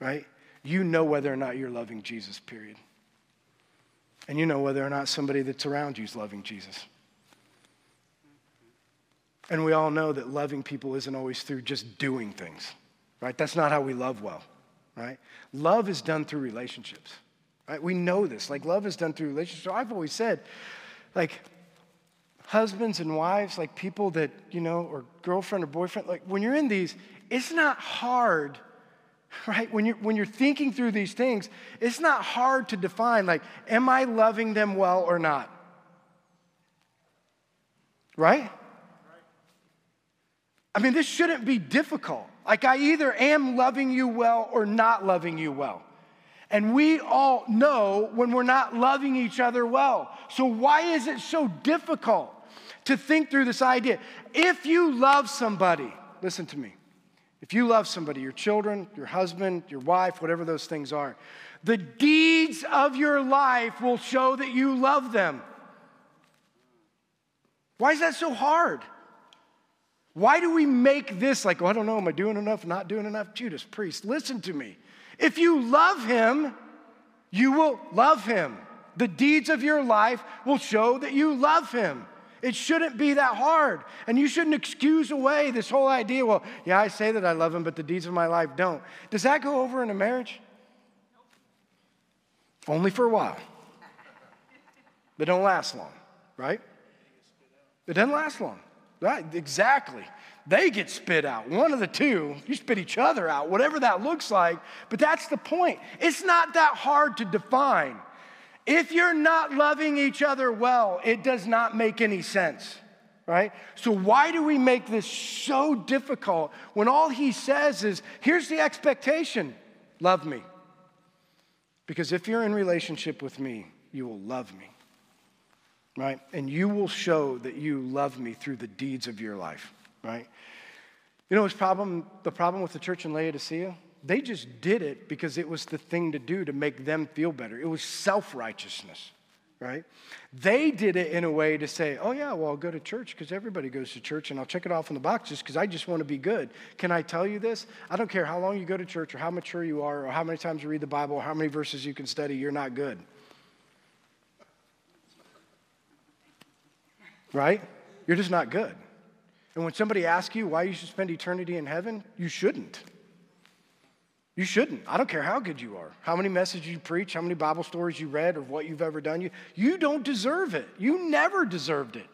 right, you know whether or not you're loving Jesus, period. And you know whether or not somebody that's around you is loving Jesus. And we all know that loving people isn't always through just doing things, right? That's not how we love well, right? Love is done through relationships, right? We know this. Like, love is done through relationships. So I've always said, like, husbands and wives, like people that, you know, or girlfriend or boyfriend, like, when you're in these, it's not hard *laughs* right? When you're, when you're thinking through these things, it's not hard to define, like, am I loving them well or not? Right? I mean, this shouldn't be difficult. Like, I either am loving you well or not loving you well. And we all know when we're not loving each other well. So, why is it so difficult to think through this idea? If you love somebody, listen to me if you love somebody, your children, your husband, your wife, whatever those things are, the deeds of your life will show that you love them. Why is that so hard? Why do we make this like, oh, I don't know, am I doing enough, not doing enough? Judas Priest, listen to me. If you love him, you will love him. The deeds of your life will show that you love him. It shouldn't be that hard. And you shouldn't excuse away this whole idea well, yeah, I say that I love him, but the deeds of my life don't. Does that go over in a marriage? Only for a while. But don't last long, right? It doesn't last long. Right? Exactly. They get spit out. One of the two, you spit each other out, whatever that looks like. But that's the point. It's not that hard to define. If you're not loving each other well, it does not make any sense, right? So, why do we make this so difficult when all he says is, here's the expectation love me? Because if you're in relationship with me, you will love me, right? And you will show that you love me through the deeds of your life, right? You know what's problem, the problem with the church in Laodicea? They just did it because it was the thing to do to make them feel better. It was self righteousness, right? They did it in a way to say, oh, yeah, well, I'll go to church because everybody goes to church and I'll check it off in the boxes because I just want to be good. Can I tell you this? I don't care how long you go to church or how mature you are or how many times you read the Bible or how many verses you can study, you're not good. Right? You're just not good. And when somebody asks you why you should spend eternity in heaven, you shouldn't. You shouldn't. I don't care how good you are, how many messages you preach, how many Bible stories you read, or what you've ever done. You, you don't deserve it. You never deserved it.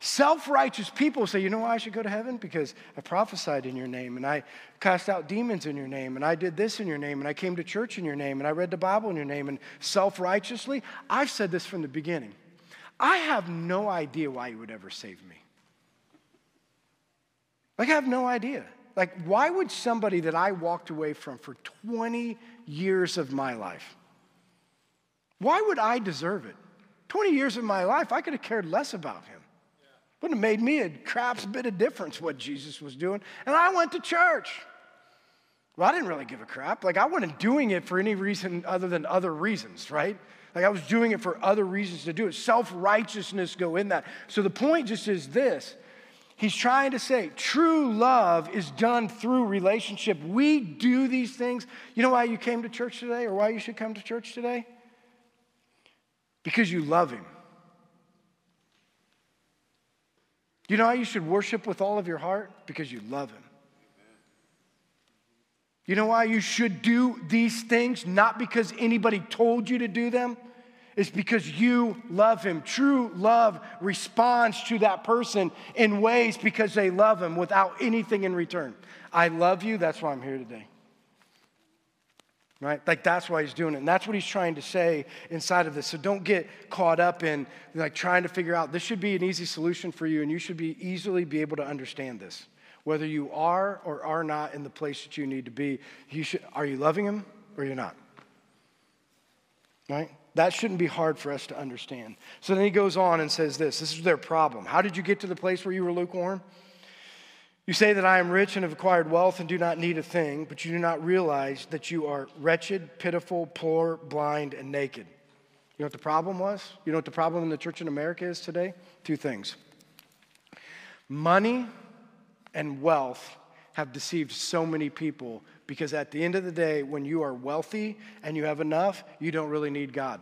Self righteous people say, you know why I should go to heaven? Because I prophesied in your name, and I cast out demons in your name, and I did this in your name, and I came to church in your name, and I read the Bible in your name, and self righteously. I've said this from the beginning. I have no idea why you would ever save me. Like, I have no idea. Like, why would somebody that I walked away from for 20 years of my life, why would I deserve it? 20 years of my life, I could have cared less about him. Wouldn't have made me a crap's bit of difference what Jesus was doing. And I went to church. Well, I didn't really give a crap. Like, I wasn't doing it for any reason other than other reasons, right? Like, I was doing it for other reasons to do it. Self righteousness go in that. So the point just is this He's trying to say true love is done through relationship. We do these things. You know why you came to church today or why you should come to church today? Because you love Him. You know how you should worship with all of your heart? Because you love Him. You know why you should do these things? Not because anybody told you to do them, is because you love him. True love responds to that person in ways because they love him without anything in return. I love you, that's why I'm here today. Right? Like that's why he's doing it. And that's what he's trying to say inside of this. So don't get caught up in like trying to figure out this should be an easy solution for you and you should be easily be able to understand this. Whether you are or are not in the place that you need to be, you should, are you loving him or you're not? Right? That shouldn't be hard for us to understand. So then he goes on and says this this is their problem. How did you get to the place where you were lukewarm? You say that I am rich and have acquired wealth and do not need a thing, but you do not realize that you are wretched, pitiful, poor, blind, and naked. You know what the problem was? You know what the problem in the church in America is today? Two things money and wealth have deceived so many people because at the end of the day, when you are wealthy and you have enough, you don't really need God.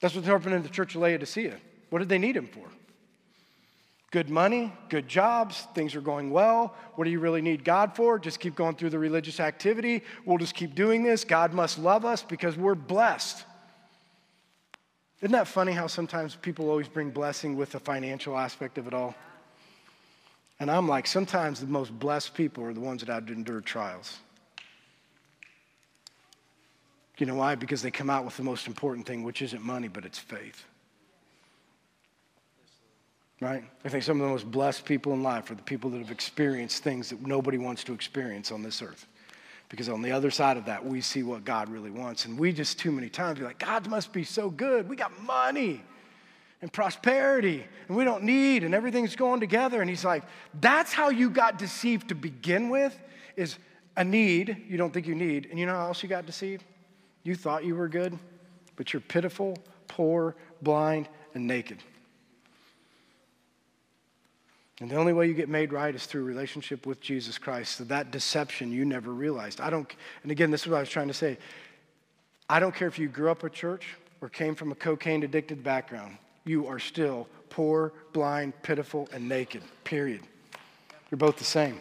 That's what's happening in the church of Laodicea. What did they need him for? Good money, good jobs, things are going well. What do you really need God for? Just keep going through the religious activity. We'll just keep doing this. God must love us because we're blessed. Isn't that funny how sometimes people always bring blessing with the financial aspect of it all? And I'm like, sometimes the most blessed people are the ones that have to endure trials. You know why? Because they come out with the most important thing, which isn't money, but it's faith. Right? I think some of the most blessed people in life are the people that have experienced things that nobody wants to experience on this earth. Because on the other side of that, we see what God really wants. And we just too many times be like, God must be so good. We got money and prosperity and we don't need and everything's going together. And he's like that's how you got deceived to begin with is a need you don't think you need. And you know how else you got deceived? You thought you were good but you're pitiful poor blind and naked. And the only way you get made right is through relationship with jesus christ. So that deception you never realized. I don't and again this is what i was trying to say. I don't care if you grew up a church or came from a cocaine addicted background you are still poor, blind, pitiful, and naked, period. You're both the same.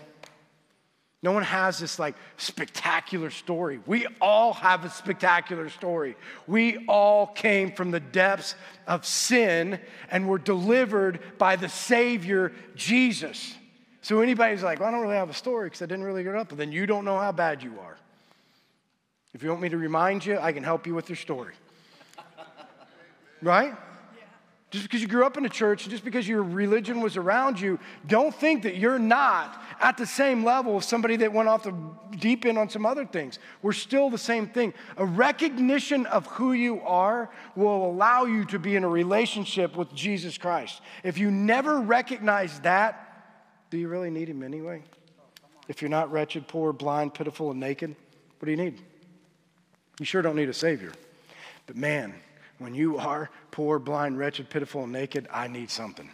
No one has this like spectacular story. We all have a spectacular story. We all came from the depths of sin and were delivered by the Savior, Jesus. So anybody's like, well, I don't really have a story because I didn't really get up, but then you don't know how bad you are. If you want me to remind you, I can help you with your story. *laughs* right? Just because you grew up in a church, just because your religion was around you, don't think that you're not at the same level of somebody that went off the deep end on some other things. We're still the same thing. A recognition of who you are will allow you to be in a relationship with Jesus Christ. If you never recognize that, do you really need Him anyway? If you're not wretched, poor, blind, pitiful, and naked, what do you need? You sure don't need a Savior. But man, when you are poor, blind, wretched, pitiful, and naked, I need something.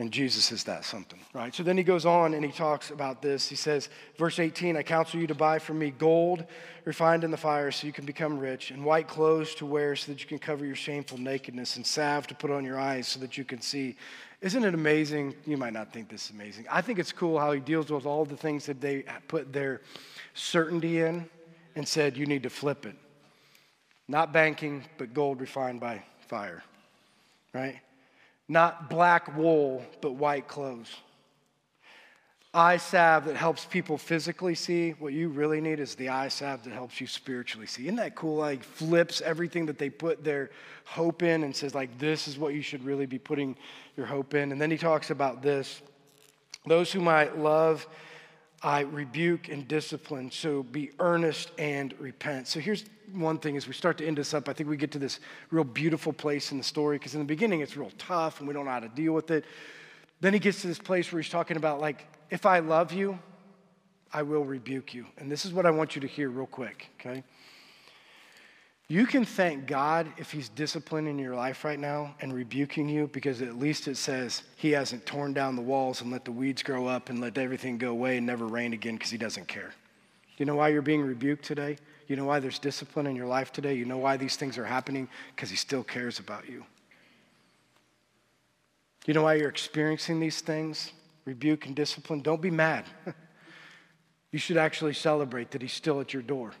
And Jesus is that something, right? So then he goes on and he talks about this. He says, verse 18, I counsel you to buy from me gold refined in the fire so you can become rich, and white clothes to wear so that you can cover your shameful nakedness, and salve to put on your eyes so that you can see. Isn't it amazing? You might not think this is amazing. I think it's cool how he deals with all the things that they put their certainty in and said, you need to flip it. Not banking, but gold refined by fire, right? Not black wool, but white clothes. Eye salve that helps people physically see. What you really need is the eye salve that helps you spiritually see. Isn't that cool? Like flips everything that they put their hope in and says, like, this is what you should really be putting your hope in. And then he talks about this. Those whom I love, I rebuke and discipline. So be earnest and repent. So here's one thing as we start to end this up, I think we get to this real beautiful place in the story because in the beginning it's real tough and we don't know how to deal with it. Then he gets to this place where he's talking about, like, if I love you, I will rebuke you. And this is what I want you to hear real quick, okay? You can thank God if He's disciplining your life right now and rebuking you because at least it says He hasn't torn down the walls and let the weeds grow up and let everything go away and never rain again because He doesn't care. You know why you're being rebuked today? You know why there's discipline in your life today? You know why these things are happening? Because He still cares about you. You know why you're experiencing these things? Rebuke and discipline. Don't be mad. *laughs* you should actually celebrate that He's still at your door.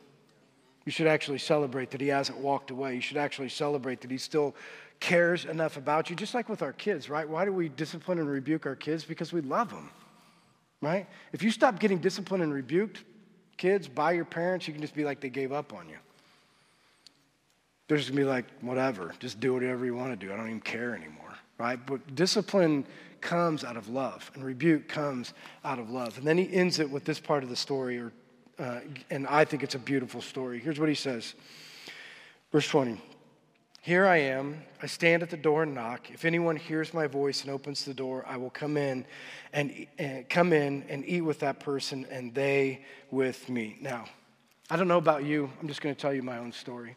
You should actually celebrate that He hasn't walked away. You should actually celebrate that He still cares enough about you, just like with our kids, right? Why do we discipline and rebuke our kids? Because we love them, right? If you stop getting disciplined and rebuked, kids by your parents, you can just be like they gave up on you. They're just gonna be like, whatever, just do whatever you want to do. I don't even care anymore, right? But discipline comes out of love, and rebuke comes out of love. And then he ends it with this part of the story, or, uh, and I think it's a beautiful story. Here's what he says Verse 20. Here I am. I stand at the door and knock. If anyone hears my voice and opens the door, I will come in and, and come in and eat with that person and they with me. Now, I don't know about you. I'm just going to tell you my own story.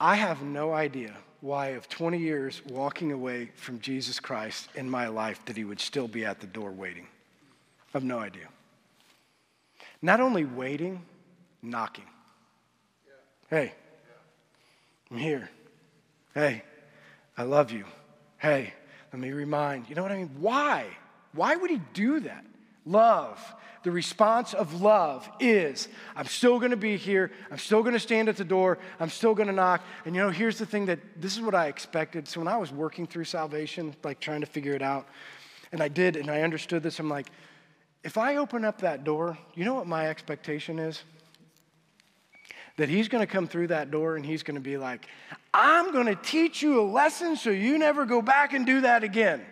I have no idea why, of 20 years walking away from Jesus Christ in my life, that he would still be at the door waiting. I have no idea. Not only waiting, knocking. Hey, I'm here. Hey, I love you. Hey, let me remind. You know what I mean? Why? Why would he do that? Love. The response of love is I'm still going to be here. I'm still going to stand at the door. I'm still going to knock. And you know, here's the thing that this is what I expected. So when I was working through salvation, like trying to figure it out, and I did, and I understood this, I'm like, if I open up that door, you know what my expectation is? that he's going to come through that door and he's going to be like, I'm going to teach you a lesson so you never go back and do that again.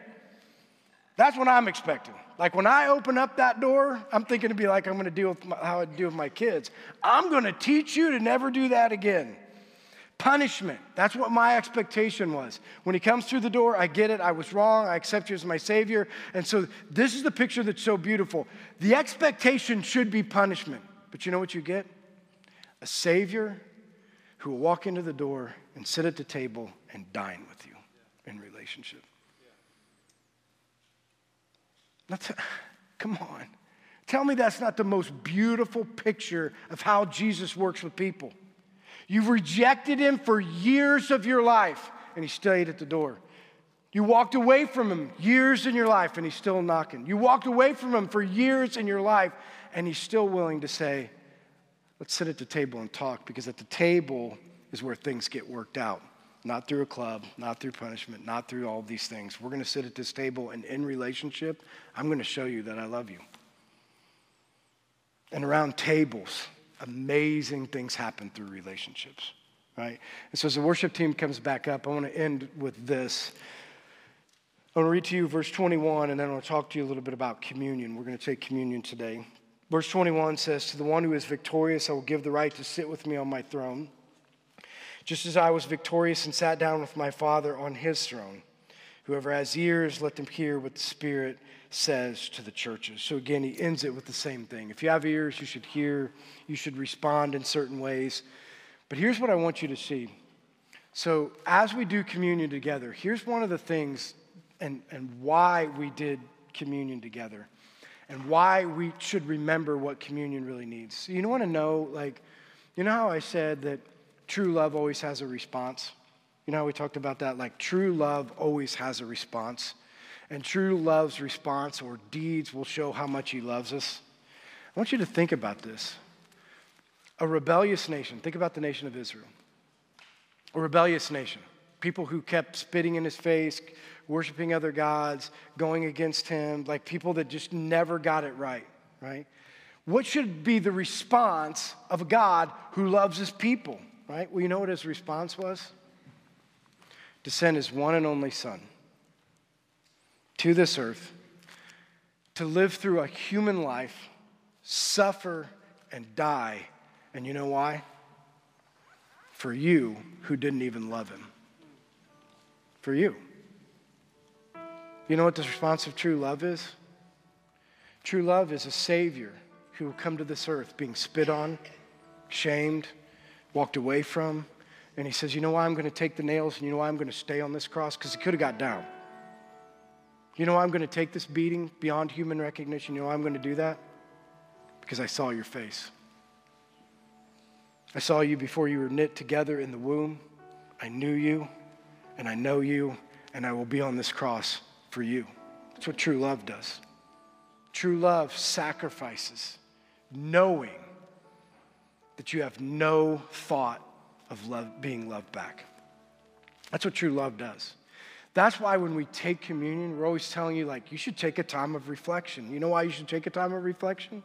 That's what I'm expecting. Like when I open up that door, I'm thinking to be like, I'm going to deal with my, how I deal with my kids. I'm going to teach you to never do that again. Punishment. That's what my expectation was. When he comes through the door, I get it. I was wrong. I accept you as my Savior. And so this is the picture that's so beautiful. The expectation should be punishment. But you know what you get? a Savior who will walk into the door and sit at the table and dine with you in relationship. That's, *sighs* come on. Tell me that's not the most beautiful picture of how Jesus works with people. You've rejected him for years of your life, and he stayed at the door. You walked away from him years in your life, and he's still knocking. You walked away from him for years in your life, and he's still willing to say, Let's sit at the table and talk because at the table is where things get worked out. Not through a club, not through punishment, not through all these things. We're going to sit at this table and in relationship, I'm going to show you that I love you. And around tables, amazing things happen through relationships, right? And so as the worship team comes back up, I want to end with this. I want to read to you verse 21, and then I'll talk to you a little bit about communion. We're going to take communion today. Verse 21 says, To the one who is victorious, I will give the right to sit with me on my throne, just as I was victorious and sat down with my Father on his throne. Whoever has ears, let them hear what the Spirit says to the churches. So again, he ends it with the same thing. If you have ears, you should hear, you should respond in certain ways. But here's what I want you to see. So as we do communion together, here's one of the things and, and why we did communion together and why we should remember what communion really needs. So you want to know, like, you know how I said that true love always has a response? You know how we talked about that? Like, true love always has a response. And true love's response or deeds will show how much he loves us. I want you to think about this. A rebellious nation, think about the nation of Israel. A rebellious nation, people who kept spitting in his face, worshiping other gods, going against him, like people that just never got it right, right? What should be the response of a God who loves his people, right? Well, you know what his response was? To send his one and only Son to this earth to live through a human life, suffer, and die. And you know why? For you who didn't even love him. For you. You know what the response of true love is? True love is a Savior who will come to this earth being spit on, shamed, walked away from. And he says, You know why I'm going to take the nails and you know why I'm going to stay on this cross? Because he could have got down. You know why I'm going to take this beating beyond human recognition? You know why I'm going to do that? Because I saw your face. I saw you before you were knit together in the womb. I knew you, and I know you, and I will be on this cross for you. That's what true love does. True love sacrifices, knowing that you have no thought of love, being loved back. That's what true love does. That's why when we take communion, we're always telling you, like, you should take a time of reflection. You know why you should take a time of reflection?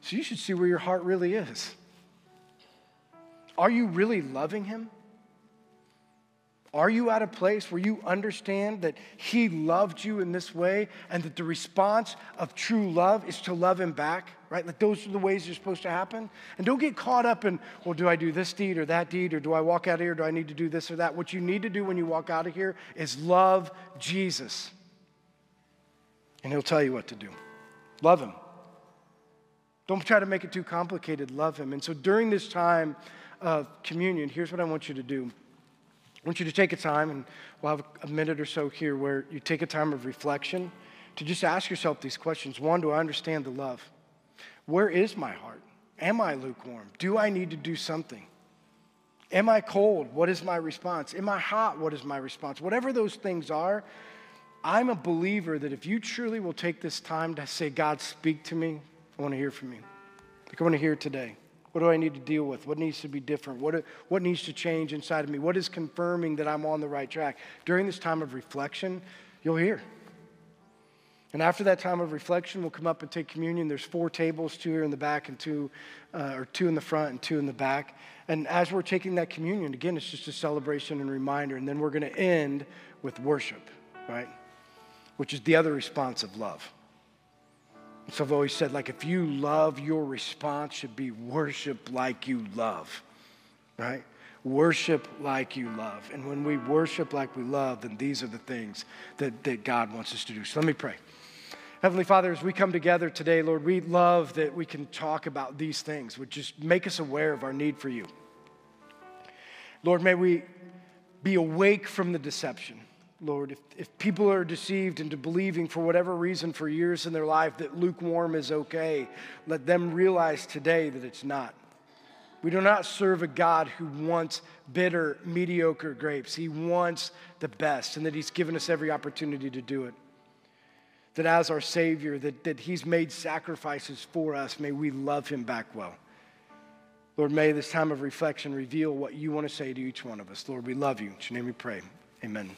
So you should see where your heart really is. Are you really loving Him? Are you at a place where you understand that He loved you in this way and that the response of true love is to love Him back, right? Like those are the ways you're supposed to happen. And don't get caught up in, well, do I do this deed or that deed or do I walk out of here? Do I need to do this or that? What you need to do when you walk out of here is love Jesus. And He'll tell you what to do. Love Him. Don't try to make it too complicated. Love Him. And so during this time of communion, here's what I want you to do. I want you to take a time, and we'll have a minute or so here where you take a time of reflection to just ask yourself these questions. One, do I understand the love? Where is my heart? Am I lukewarm? Do I need to do something? Am I cold? What is my response? Am I hot? What is my response? Whatever those things are, I'm a believer that if you truly will take this time to say, God, speak to me, I want to hear from you. Like I want to hear today. What do I need to deal with? What needs to be different? What, what needs to change inside of me? What is confirming that I'm on the right track? During this time of reflection, you'll hear. And after that time of reflection, we'll come up and take communion. There's four tables, two here in the back and two, uh, or two in the front and two in the back. And as we're taking that communion, again, it's just a celebration and reminder. And then we're going to end with worship, right? Which is the other response of love. So I've always said, like, if you love, your response should be worship like you love, right? Worship like you love. And when we worship like we love, then these are the things that, that God wants us to do. So let me pray. Heavenly Father, as we come together today, Lord, we love that we can talk about these things, which just make us aware of our need for you. Lord, may we be awake from the deception. Lord, if, if people are deceived into believing for whatever reason for years in their life that lukewarm is okay, let them realize today that it's not. We do not serve a God who wants bitter, mediocre grapes. He wants the best, and that He's given us every opportunity to do it. That as our Savior, that, that He's made sacrifices for us, may we love Him back well. Lord, may this time of reflection reveal what you want to say to each one of us. Lord, we love you. In your name we pray. Amen.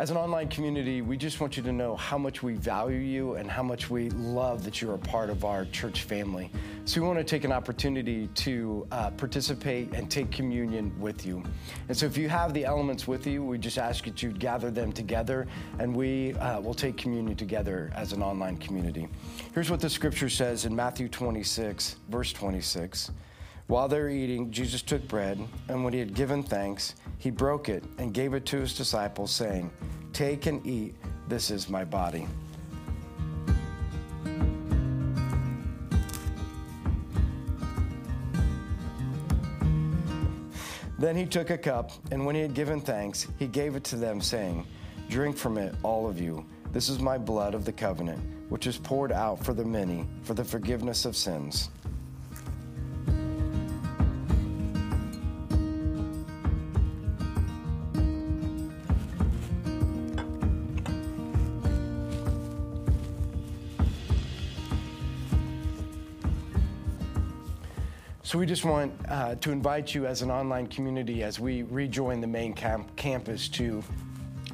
As an online community, we just want you to know how much we value you and how much we love that you're a part of our church family. So we want to take an opportunity to uh, participate and take communion with you. And so if you have the elements with you, we just ask that you gather them together and we uh, will take communion together as an online community. Here's what the scripture says in Matthew 26, verse 26. While they were eating, Jesus took bread, and when he had given thanks, he broke it and gave it to his disciples, saying, Take and eat, this is my body. Then he took a cup, and when he had given thanks, he gave it to them, saying, Drink from it, all of you. This is my blood of the covenant, which is poured out for the many for the forgiveness of sins. So we just want uh, to invite you as an online community as we rejoin the main camp- campus to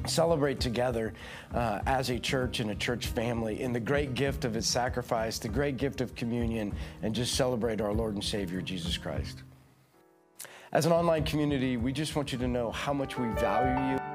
celebrate together uh, as a church and a church family in the great gift of his sacrifice, the great gift of communion, and just celebrate our Lord and Savior, Jesus Christ. As an online community, we just want you to know how much we value you.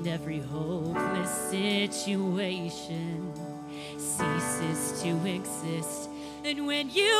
And every hopeless situation ceases to exist. And when you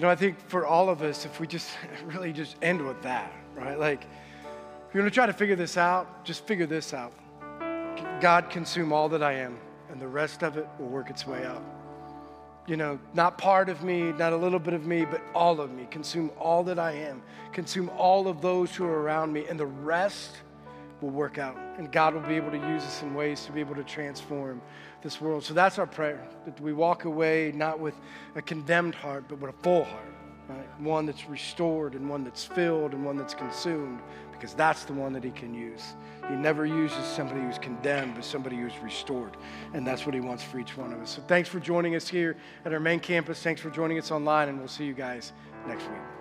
You know, I think for all of us, if we just *laughs* really just end with that, right? Like, if you're gonna try to figure this out, just figure this out. God consume all that I am, and the rest of it will work its way out. You know, not part of me, not a little bit of me, but all of me. Consume all that I am. Consume all of those who are around me, and the rest will work out. And God will be able to use us in ways to be able to transform this world. So that's our prayer that we walk away not with a condemned heart, but with a full heart, right? One that's restored and one that's filled and one that's consumed, because that's the one that He can use. He never uses somebody who's condemned, but somebody who's restored. And that's what He wants for each one of us. So thanks for joining us here at our main campus. Thanks for joining us online, and we'll see you guys next week.